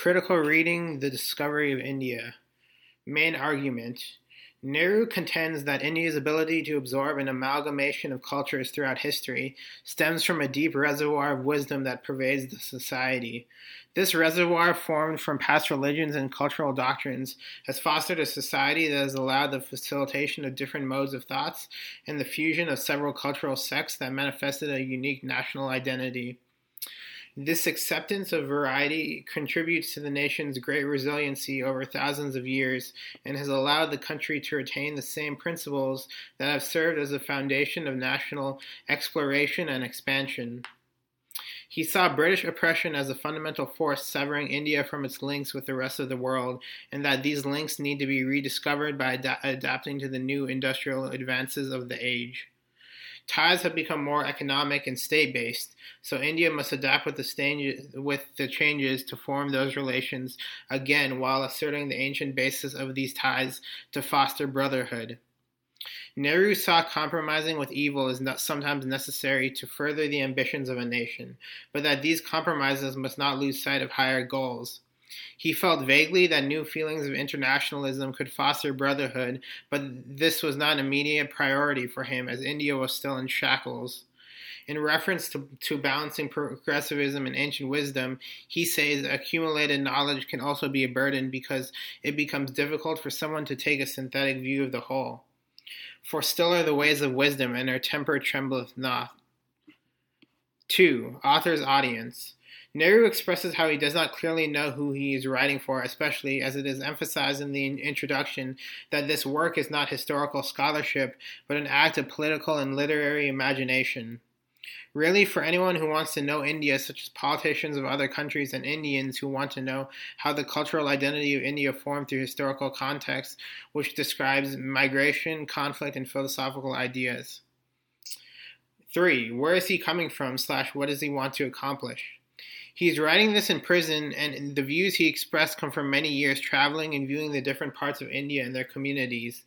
Critical reading The Discovery of India. Main argument Nehru contends that India's ability to absorb an amalgamation of cultures throughout history stems from a deep reservoir of wisdom that pervades the society. This reservoir, formed from past religions and cultural doctrines, has fostered a society that has allowed the facilitation of different modes of thoughts and the fusion of several cultural sects that manifested a unique national identity. This acceptance of variety contributes to the nation's great resiliency over thousands of years and has allowed the country to retain the same principles that have served as the foundation of national exploration and expansion. He saw British oppression as a fundamental force severing India from its links with the rest of the world, and that these links need to be rediscovered by ad- adapting to the new industrial advances of the age. Ties have become more economic and state based, so India must adapt with the, with the changes to form those relations again while asserting the ancient basis of these ties to foster brotherhood. Nehru saw compromising with evil as sometimes necessary to further the ambitions of a nation, but that these compromises must not lose sight of higher goals. He felt vaguely that new feelings of internationalism could foster brotherhood, but this was not an immediate priority for him as India was still in shackles. In reference to, to balancing progressivism and ancient wisdom, he says accumulated knowledge can also be a burden because it becomes difficult for someone to take a synthetic view of the whole. For still are the ways of wisdom, and her temper trembleth not. 2. Author's audience. Nehru expresses how he does not clearly know who he is writing for, especially as it is emphasized in the introduction that this work is not historical scholarship, but an act of political and literary imagination. Really, for anyone who wants to know India, such as politicians of other countries and Indians who want to know how the cultural identity of India formed through historical context, which describes migration, conflict, and philosophical ideas. 3. Where is he coming from, slash, what does he want to accomplish? He's writing this in prison, and the views he expressed come from many years traveling and viewing the different parts of India and their communities.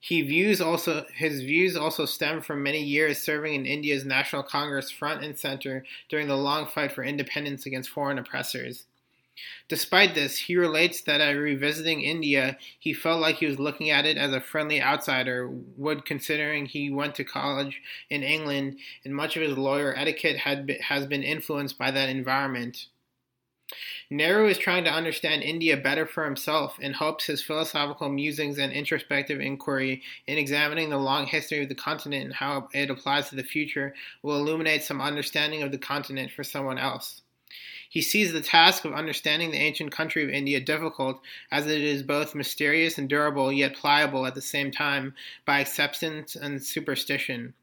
He views also his views also stem from many years serving in India's National Congress front and center during the long fight for independence against foreign oppressors. Despite this, he relates that at revisiting India, he felt like he was looking at it as a friendly outsider would, considering he went to college in England and much of his lawyer etiquette had has been influenced by that environment. Nehru is trying to understand India better for himself and hopes his philosophical musings and introspective inquiry in examining the long history of the continent and how it applies to the future will illuminate some understanding of the continent for someone else. He sees the task of understanding the ancient country of India difficult, as it is both mysterious and durable, yet pliable at the same time, by acceptance and superstition.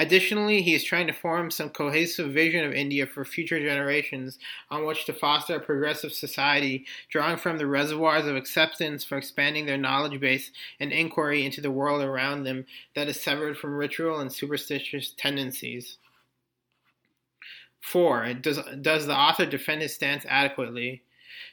Additionally, he is trying to form some cohesive vision of India for future generations on which to foster a progressive society, drawing from the reservoirs of acceptance for expanding their knowledge base and inquiry into the world around them that is severed from ritual and superstitious tendencies. Four, does, does the author defend his stance adequately?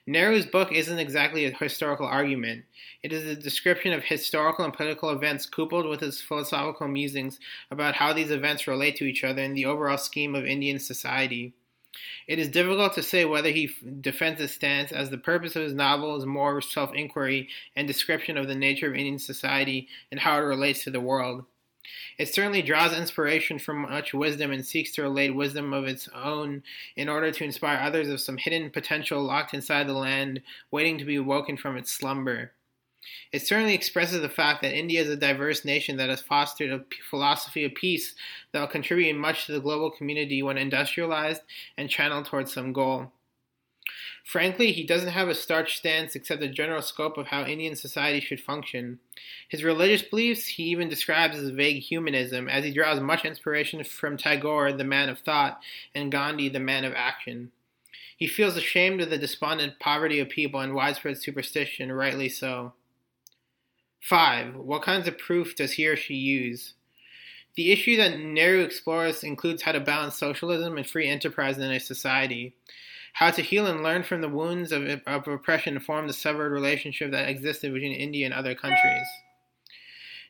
Nehru's book isn't exactly a historical argument. It is a description of historical and political events coupled with his philosophical musings about how these events relate to each other in the overall scheme of Indian society. It is difficult to say whether he defends his stance, as the purpose of his novel is more self inquiry and description of the nature of Indian society and how it relates to the world. It certainly draws inspiration from much wisdom and seeks to relate wisdom of its own in order to inspire others of some hidden potential locked inside the land, waiting to be woken from its slumber. It certainly expresses the fact that India is a diverse nation that has fostered a philosophy of peace that will contribute much to the global community when industrialized and channeled towards some goal. Frankly, he doesn't have a starch stance except the general scope of how Indian society should function. His religious beliefs he even describes as vague humanism, as he draws much inspiration from Tagore, the man of thought, and Gandhi, the man of action. He feels ashamed of the despondent poverty of people and widespread superstition, rightly so. 5. What kinds of proof does he or she use? The issue that Nehru explores includes how to balance socialism and free enterprise in a society how to heal and learn from the wounds of, of oppression form the severed relationship that existed between India and other countries.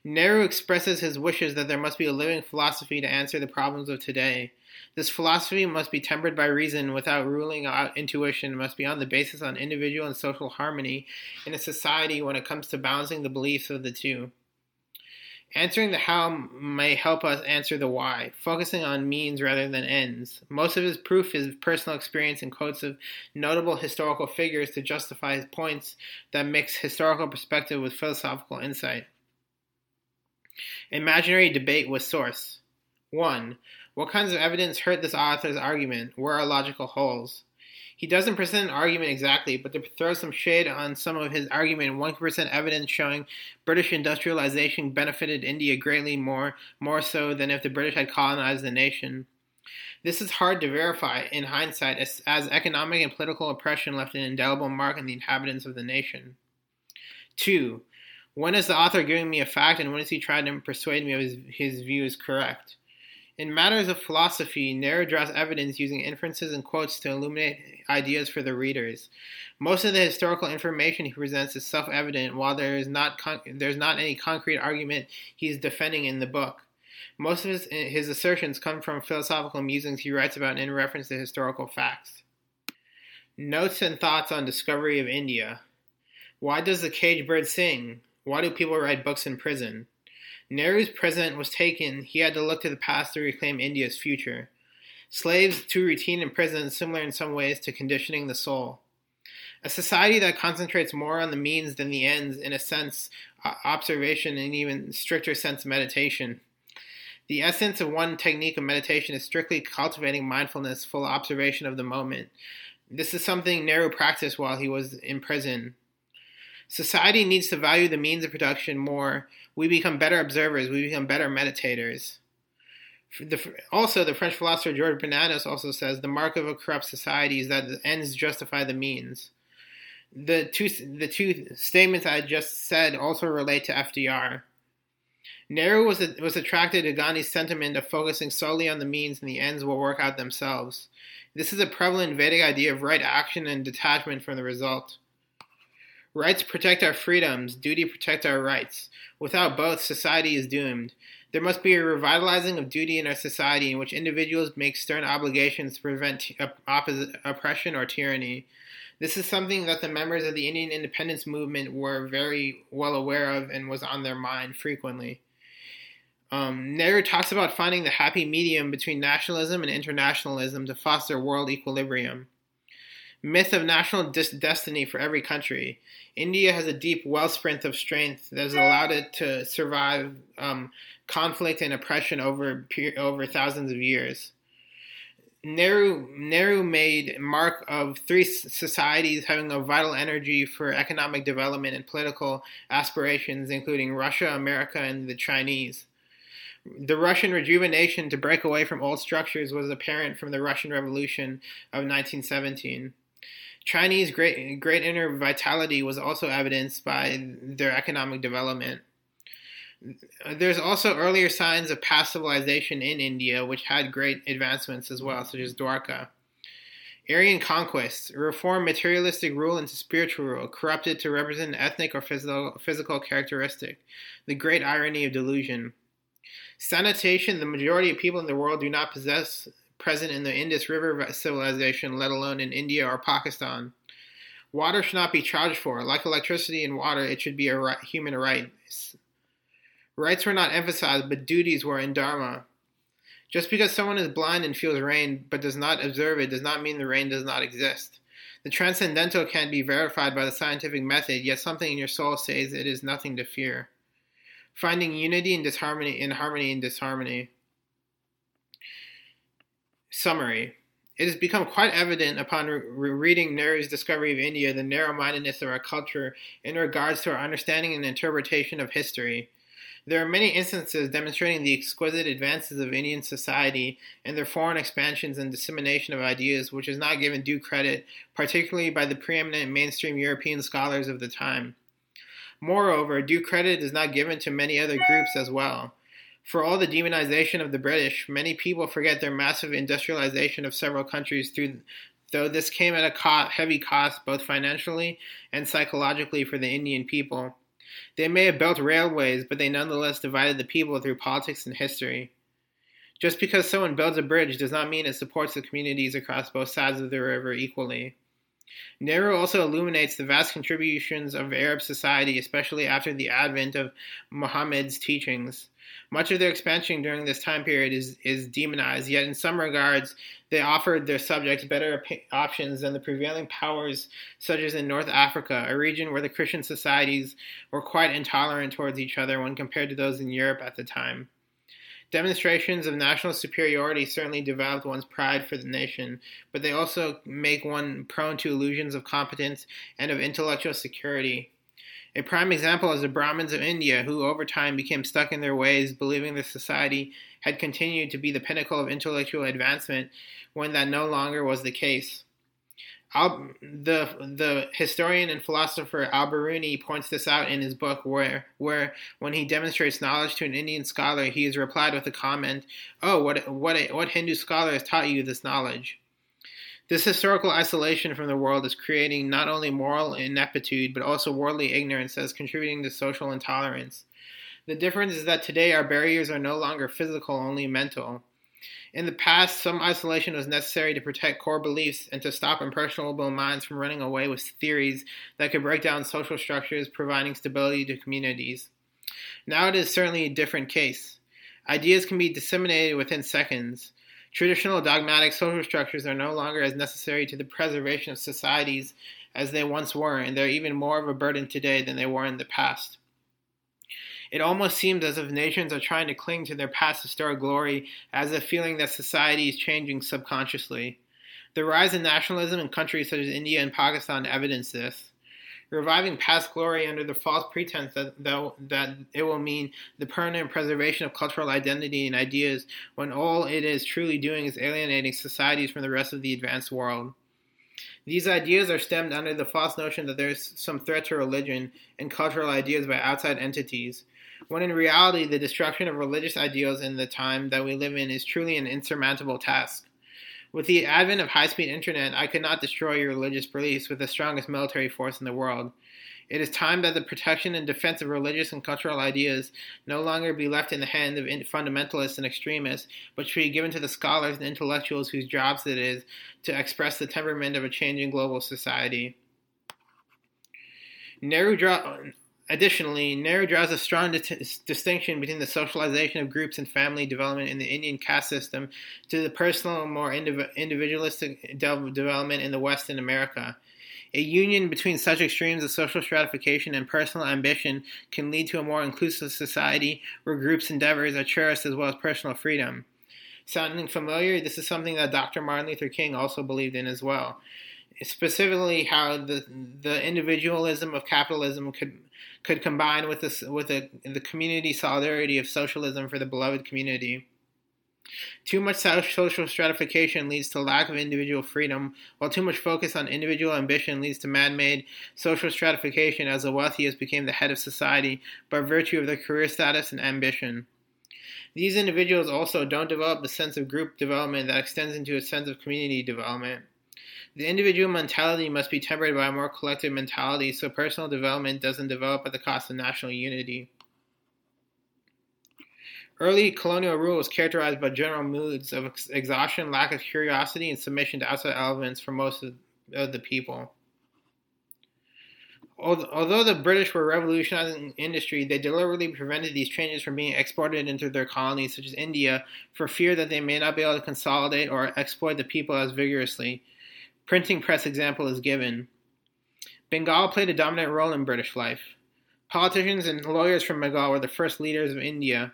Nehru expresses his wishes that there must be a living philosophy to answer the problems of today. This philosophy must be tempered by reason without ruling out intuition, must be on the basis on individual and social harmony in a society when it comes to balancing the beliefs of the two. Answering the how may help us answer the why, focusing on means rather than ends. Most of his proof is personal experience and quotes of notable historical figures to justify his points that mix historical perspective with philosophical insight. Imaginary debate with source. 1. What kinds of evidence hurt this author's argument? Where are logical holes? He doesn't present an argument exactly, but to throw some shade on some of his argument, one evidence showing British industrialization benefited India greatly more, more so than if the British had colonized the nation. This is hard to verify in hindsight, as, as economic and political oppression left an indelible mark on the inhabitants of the nation. 2. When is the author giving me a fact, and when is he trying to persuade me of his, his view is correct? In matters of philosophy, Nehru draws evidence using inferences and quotes to illuminate ideas for the readers. Most of the historical information he presents is self-evident, while there is not con- there's not any concrete argument he is defending in the book. Most of his, his assertions come from philosophical musings he writes about in reference to historical facts. Notes and thoughts on discovery of India. Why does the caged bird sing? Why do people write books in prison? Nehru's present was taken, he had to look to the past to reclaim India's future. Slaves to routine and prison similar in some ways to conditioning the soul. A society that concentrates more on the means than the ends, in a sense, observation, and even stricter sense, meditation. The essence of one technique of meditation is strictly cultivating mindfulness, full observation of the moment. This is something Nehru practiced while he was in prison. Society needs to value the means of production more. We become better observers. We become better meditators. The, also, the French philosopher George Bernanos also says the mark of a corrupt society is that the ends justify the means. The two, the two statements I just said also relate to FDR. Nehru was, was attracted to Gandhi's sentiment of focusing solely on the means and the ends will work out themselves. This is a prevalent Vedic idea of right action and detachment from the result. Rights protect our freedoms, duty protect our rights. Without both, society is doomed. There must be a revitalizing of duty in our society in which individuals make stern obligations to prevent opposite, oppression or tyranny. This is something that the members of the Indian independence movement were very well aware of and was on their mind frequently. Um, Nehru talks about finding the happy medium between nationalism and internationalism to foster world equilibrium. Myth of national dis- destiny for every country. India has a deep wellspring of strength that has allowed it to survive um, conflict and oppression over over thousands of years. Nehru Nehru made mark of three societies having a vital energy for economic development and political aspirations, including Russia, America, and the Chinese. The Russian rejuvenation to break away from old structures was apparent from the Russian Revolution of 1917. Chinese great great inner vitality was also evidenced by their economic development. There's also earlier signs of past civilization in India, which had great advancements as well, such as Dwarka. Aryan conquests reform materialistic rule into spiritual rule, corrupted to represent ethnic or physical, physical characteristic. The great irony of delusion. Sanitation, the majority of people in the world do not possess present in the Indus River civilization, let alone in India or Pakistan. Water should not be charged for. Like electricity and water, it should be a right, human right. Rights were not emphasized, but duties were in Dharma. Just because someone is blind and feels rain but does not observe it does not mean the rain does not exist. The transcendental can't be verified by the scientific method, yet something in your soul says it is nothing to fear. Finding unity in disharmony in harmony in disharmony. Summary It has become quite evident upon re- reading Nehru's discovery of India the narrow mindedness of our culture in regards to our understanding and interpretation of history. There are many instances demonstrating the exquisite advances of Indian society and their foreign expansions and dissemination of ideas, which is not given due credit, particularly by the preeminent mainstream European scholars of the time. Moreover, due credit is not given to many other groups as well. For all the demonization of the British, many people forget their massive industrialization of several countries through though this came at a heavy cost both financially and psychologically for the Indian people. They may have built railways, but they nonetheless divided the people through politics and history. Just because someone builds a bridge does not mean it supports the communities across both sides of the river equally. Nehru also illuminates the vast contributions of Arab society, especially after the advent of Muhammad's teachings. Much of their expansion during this time period is, is demonized, yet in some regards, they offered their subjects better options than the prevailing powers, such as in North Africa, a region where the Christian societies were quite intolerant towards each other when compared to those in Europe at the time. Demonstrations of national superiority certainly develop one's pride for the nation, but they also make one prone to illusions of competence and of intellectual security. A prime example is the Brahmins of India, who over time became stuck in their ways, believing their society had continued to be the pinnacle of intellectual advancement when that no longer was the case. Al- the the historian and philosopher Al-Biruni points this out in his book, where where when he demonstrates knowledge to an Indian scholar, he is replied with a comment, "Oh, what what what Hindu scholar has taught you this knowledge?" This historical isolation from the world is creating not only moral ineptitude, but also worldly ignorance is contributing to social intolerance. The difference is that today our barriers are no longer physical, only mental. In the past, some isolation was necessary to protect core beliefs and to stop impressionable minds from running away with theories that could break down social structures, providing stability to communities. Now it is certainly a different case. Ideas can be disseminated within seconds. Traditional dogmatic social structures are no longer as necessary to the preservation of societies as they once were, and they're even more of a burden today than they were in the past. It almost seems as if nations are trying to cling to their past historic glory as a feeling that society is changing subconsciously. The rise in nationalism in countries such as India and Pakistan evidence this reviving past glory under the false pretense that, that, that it will mean the permanent preservation of cultural identity and ideas when all it is truly doing is alienating societies from the rest of the advanced world. These ideas are stemmed under the false notion that there is some threat to religion and cultural ideas by outside entities, when in reality, the destruction of religious ideals in the time that we live in is truly an insurmountable task. With the advent of high speed internet, I could not destroy your religious beliefs with the strongest military force in the world. It is time that the protection and defense of religious and cultural ideas no longer be left in the hands of fundamentalists and extremists, but should be given to the scholars and intellectuals whose jobs it is to express the temperament of a changing global society. Nehru, draw, Additionally, Nehru draws a strong distinction between the socialization of groups and family development in the Indian caste system to the personal, more indiv- individualistic de- development in the West in America. A union between such extremes of social stratification and personal ambition can lead to a more inclusive society where groups' endeavors are cherished as well as personal freedom. Sounding familiar? This is something that Dr. Martin Luther King also believed in as well specifically how the the individualism of capitalism could could combine with this with a, the community solidarity of socialism for the beloved community. Too much social stratification leads to lack of individual freedom, while too much focus on individual ambition leads to man made social stratification as the wealthiest became the head of society by virtue of their career status and ambition. These individuals also don't develop the sense of group development that extends into a sense of community development. The individual mentality must be tempered by a more collective mentality so personal development doesn't develop at the cost of national unity. Early colonial rule was characterized by general moods of exhaustion, lack of curiosity, and submission to outside elements for most of the people. Although the British were revolutionizing industry, they deliberately prevented these changes from being exported into their colonies, such as India, for fear that they may not be able to consolidate or exploit the people as vigorously printing press example is given. Bengal played a dominant role in British life. Politicians and lawyers from Bengal were the first leaders of India.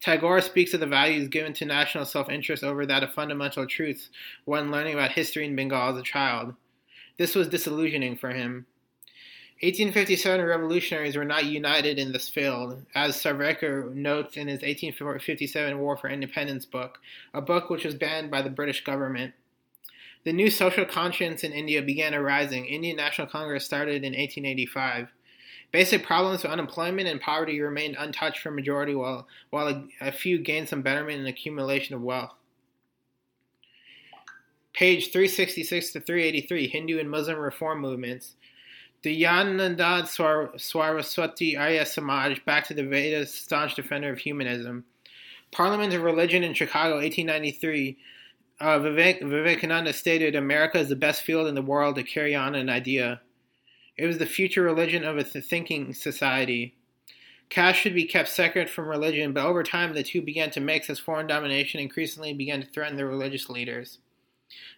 Tagore speaks of the values given to national self interest over that of fundamental truths when learning about history in Bengal as a child. This was disillusioning for him. 1857 revolutionaries were not united in this field, as Savarkar notes in his 1857 War for Independence book, a book which was banned by the British government. The new social conscience in India began arising. Indian National Congress started in 1885. Basic problems of unemployment and poverty remained untouched for majority, while, while a, a few gained some betterment in accumulation of wealth. Page 366 to 383 Hindu and Muslim reform movements. Dayanand Saraswati Arya Samaj back to the Vedas, staunch defender of humanism. Parliament of Religion in Chicago, 1893. Uh, Vivek, Vivekananda stated, America is the best field in the world to carry on an idea. It was the future religion of a thinking society. Caste should be kept separate from religion, but over time the two began to mix as foreign domination increasingly began to threaten the religious leaders.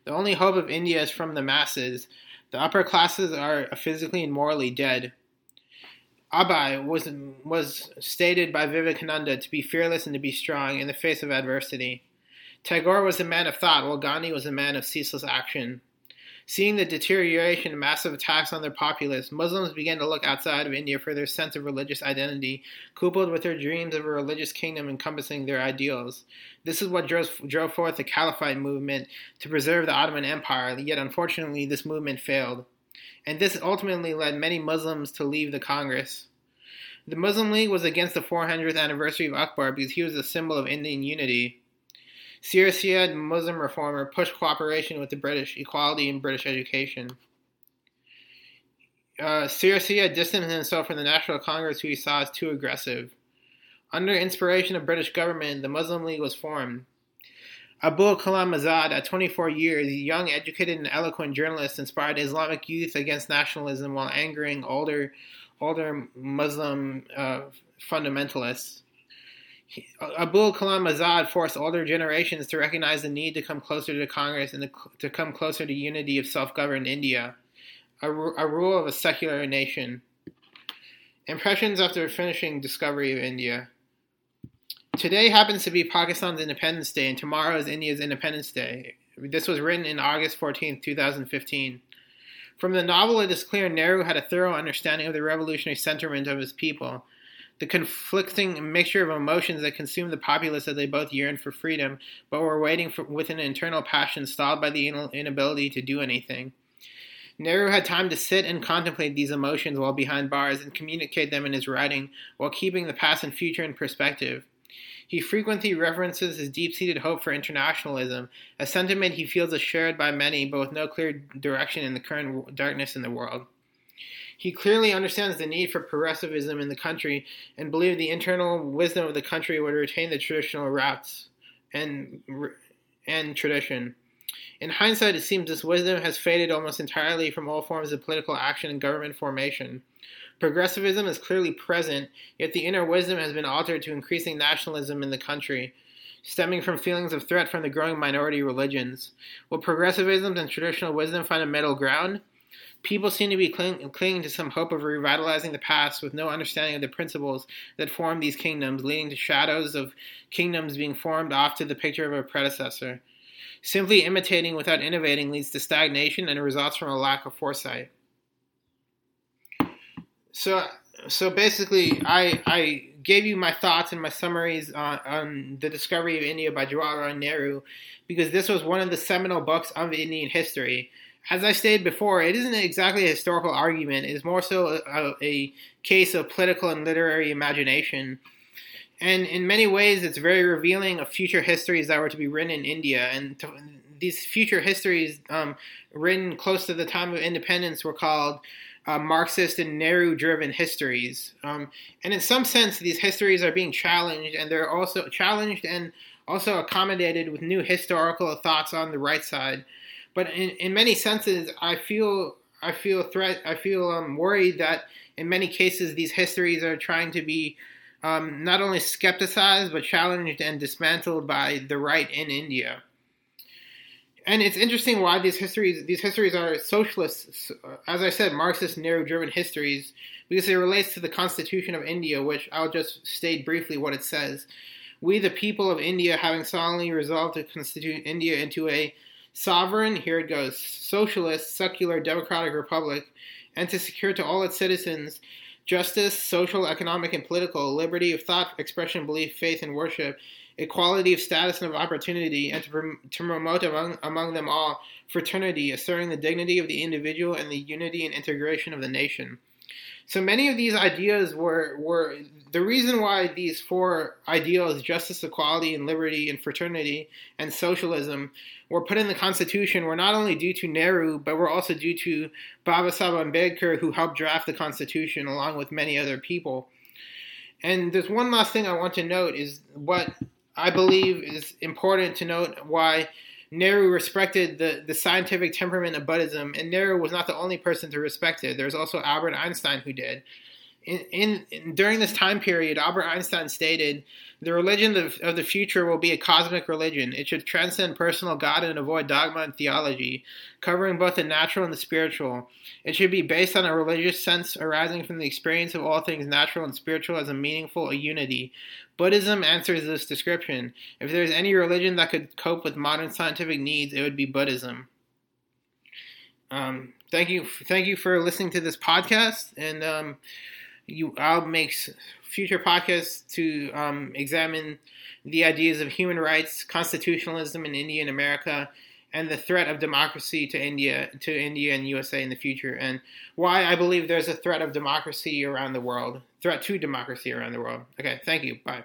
The only hope of India is from the masses. The upper classes are physically and morally dead. Abai was, was stated by Vivekananda to be fearless and to be strong in the face of adversity. Tagore was a man of thought, while Gandhi was a man of ceaseless action. Seeing the deterioration and massive attacks on their populace, Muslims began to look outside of India for their sense of religious identity, coupled with their dreams of a religious kingdom encompassing their ideals. This is what drove, drove forth the Caliphate movement to preserve the Ottoman Empire, yet unfortunately, this movement failed. And this ultimately led many Muslims to leave the Congress. The Muslim League was against the 400th anniversary of Akbar because he was a symbol of Indian unity. Sir Syed, Muslim reformer, pushed cooperation with the British, equality in British education. Uh, Sir Syed distanced himself from the National Congress, who he saw as too aggressive. Under inspiration of British government, the Muslim League was formed. Abul Kalam Azad, at 24 years, a young, educated, and eloquent journalist, inspired Islamic youth against nationalism while angering older, older Muslim uh, fundamentalists. Abul Kalam Azad forced older generations to recognize the need to come closer to Congress and to, come closer to unity of self-governed India, a, a rule of a secular nation. Impressions after finishing Discovery of India. Today happens to be Pakistan's Independence Day, and tomorrow is India's Independence Day. This was written in August 14, 2015. From the novel, it is clear Nehru had a thorough understanding of the revolutionary sentiment of his people the conflicting mixture of emotions that consumed the populace as they both yearned for freedom, but were waiting for, with an internal passion stalled by the inability to do anything. Nehru had time to sit and contemplate these emotions while behind bars and communicate them in his writing while keeping the past and future in perspective. He frequently references his deep seated hope for internationalism, a sentiment he feels is shared by many, but with no clear direction in the current darkness in the world. He clearly understands the need for progressivism in the country and believed the internal wisdom of the country would retain the traditional routes and and tradition. In hindsight, it seems this wisdom has faded almost entirely from all forms of political action and government formation. Progressivism is clearly present, yet the inner wisdom has been altered to increasing nationalism in the country, stemming from feelings of threat from the growing minority religions. Will progressivism and traditional wisdom find a middle ground? People seem to be cling, clinging to some hope of revitalizing the past with no understanding of the principles that form these kingdoms, leading to shadows of kingdoms being formed off to the picture of a predecessor. Simply imitating without innovating leads to stagnation and results from a lack of foresight. So, so basically, I, I gave you my thoughts and my summaries on, on the discovery of India by Jawaharlal Nehru because this was one of the seminal books of Indian history as I stated before, it isn't exactly a historical argument. It is more so a, a, case of political and literary imagination. And in many ways, it's very revealing of future histories that were to be written in India. And to, these future histories, um, written close to the time of independence, were called uh, Marxist and Nehru driven histories. Um, and in some sense, these histories are being challenged, and they're also challenged and also accommodated with new historical thoughts on the right side. But in, in many senses, I feel I feel threat. I feel um, worried that in many cases these histories are trying to be um, not only skepticized but challenged and dismantled by the right in India. And it's interesting why these histories these histories are socialist, as I said, Marxist, Nehru-driven histories, because it relates to the Constitution of India, which I'll just state briefly what it says. We, the people of India, having solemnly resolved to constitute India into a sovereign, here it goes, socialist, secular, democratic republic, and to secure to all its citizens justice, social, economic, and political, liberty of thought, expression, belief, faith, and worship, equality of status and of opportunity, and to, prom- to promote among, among them all fraternity, asserting the dignity of the individual and the unity and integration of the nation. So many of these ideas were were the reason why these four ideals justice, equality, and liberty, and fraternity, and socialism were put in the Constitution were not only due to Nehru, but were also due to Baba Sahib Ambedkar, who helped draft the Constitution along with many other people. And there's one last thing I want to note is what I believe is important to note why Nehru respected the, the scientific temperament of Buddhism, and Nehru was not the only person to respect it. There's also Albert Einstein who did. In, in, in during this time period, Albert Einstein stated, "The religion of, of the future will be a cosmic religion. It should transcend personal God and avoid dogma and theology, covering both the natural and the spiritual. It should be based on a religious sense arising from the experience of all things natural and spiritual as a meaningful a unity, Buddhism answers this description. If there's any religion that could cope with modern scientific needs, it would be Buddhism. Um, thank you, thank you for listening to this podcast, and um, you, I'll make future podcasts to um, examine the ideas of human rights, constitutionalism in India and America, and the threat of democracy to India, to India and USA in the future, and why I believe there's a threat of democracy around the world threat to democracy around the world. Okay, thank you. Bye.